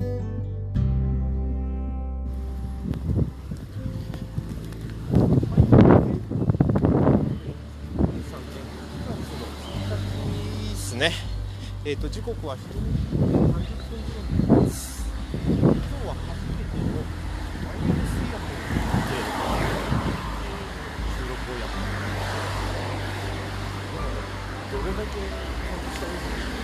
ですね。えっ、と時刻は7時30分頃です。今日は初めてのワイヤレスイヤホンで、えー収録をやってみました。どれだけちゃんとした音声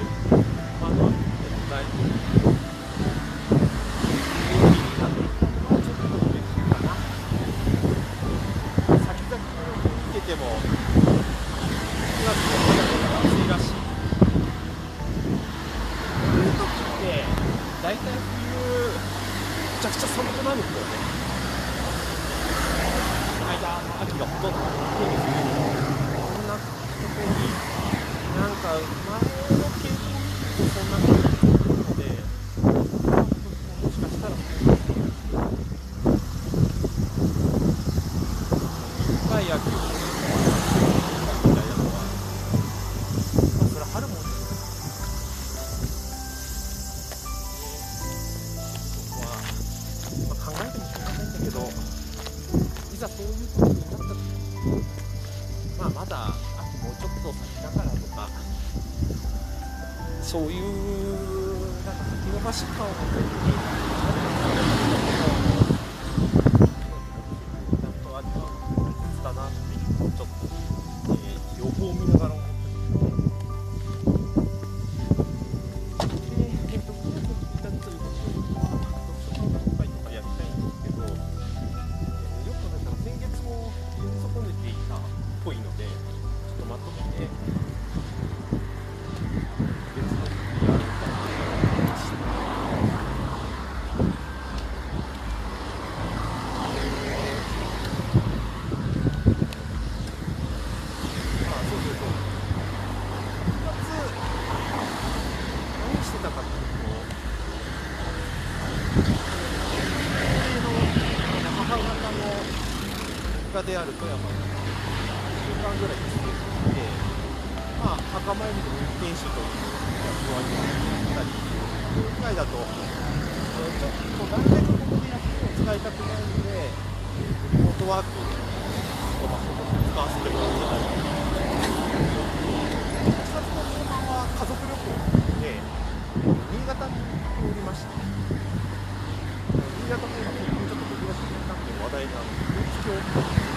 は割合まだ絶対元気になってきたのはちょっと嬉しい。かな先々見てても9月もまだまだ暑いらしいこういう時って大体冬めちゃくちゃ寒くなるんだよね間秋がほとんど手にするそんなところになんか前の傾向を見るとそんな感じ。間ぐらい連れてきて、まあ、墓参りの運転手という役割をやったり、以外だと、ちょっとなるべくここで休みを使いたくないので、リモートワークをちょっとまあそこで使わせてもらってたり、8月の後半は家族旅行で、新潟におりまして、新潟といえば最近ちょっと僕が知りたくて話題なので、東京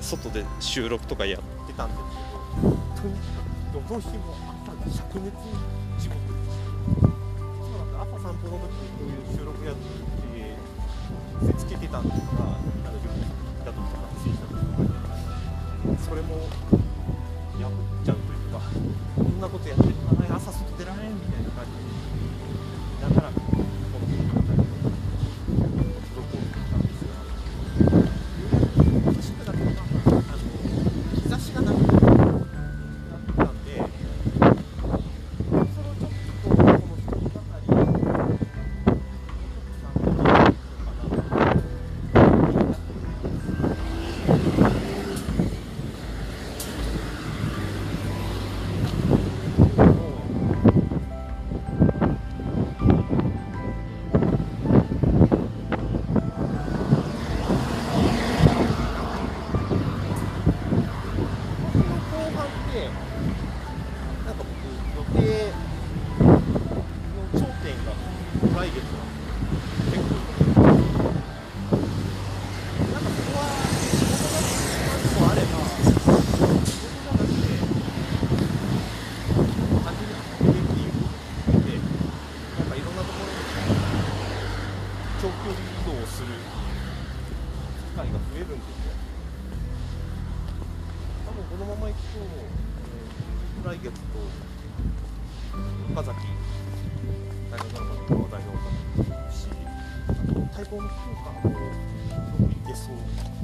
外で収録とかやってたんですけど本当にどの日も朝が灼熱地獄そもなんか朝散歩の時にこういう収録やって見せつけてたんですがなんかだとか発信したとかそれも破っちゃうというかこんなことやってるから朝外出られんみたいな感じで。この空伸びてそう。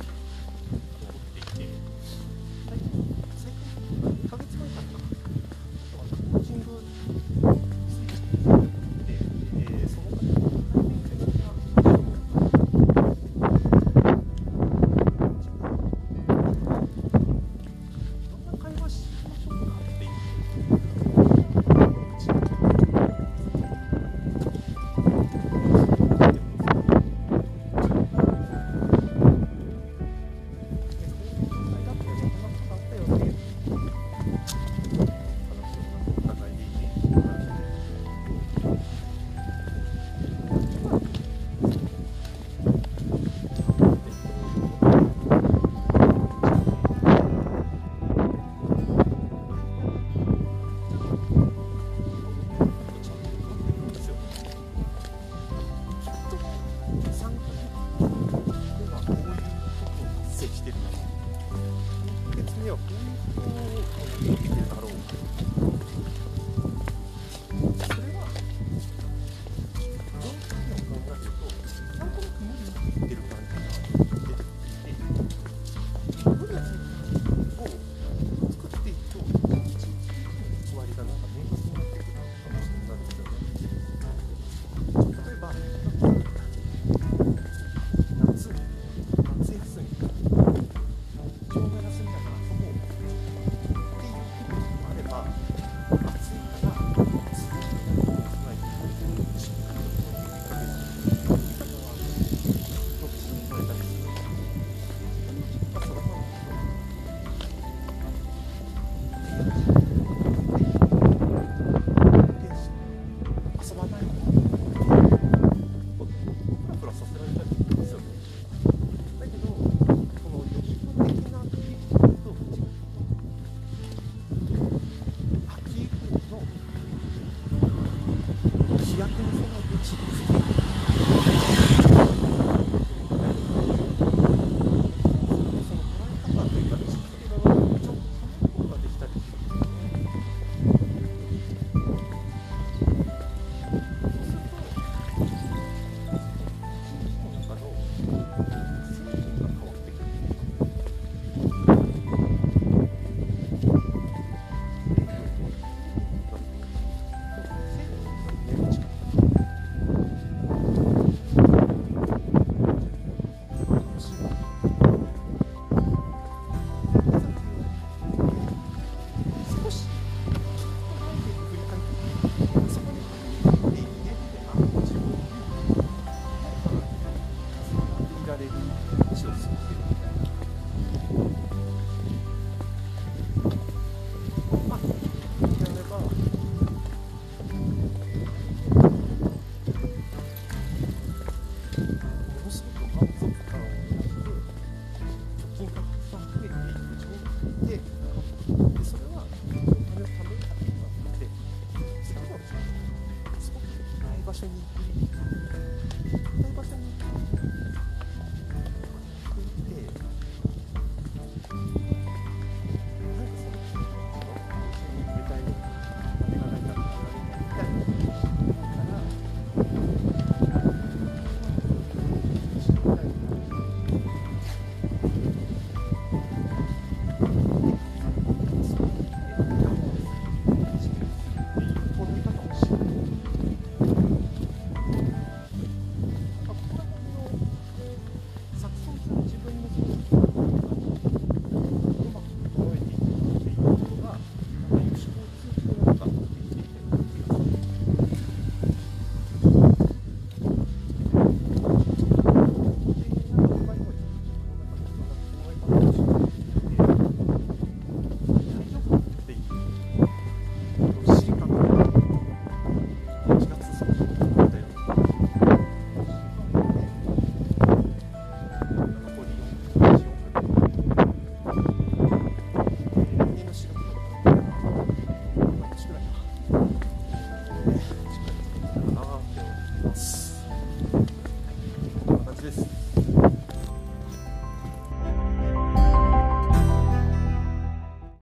で、でそ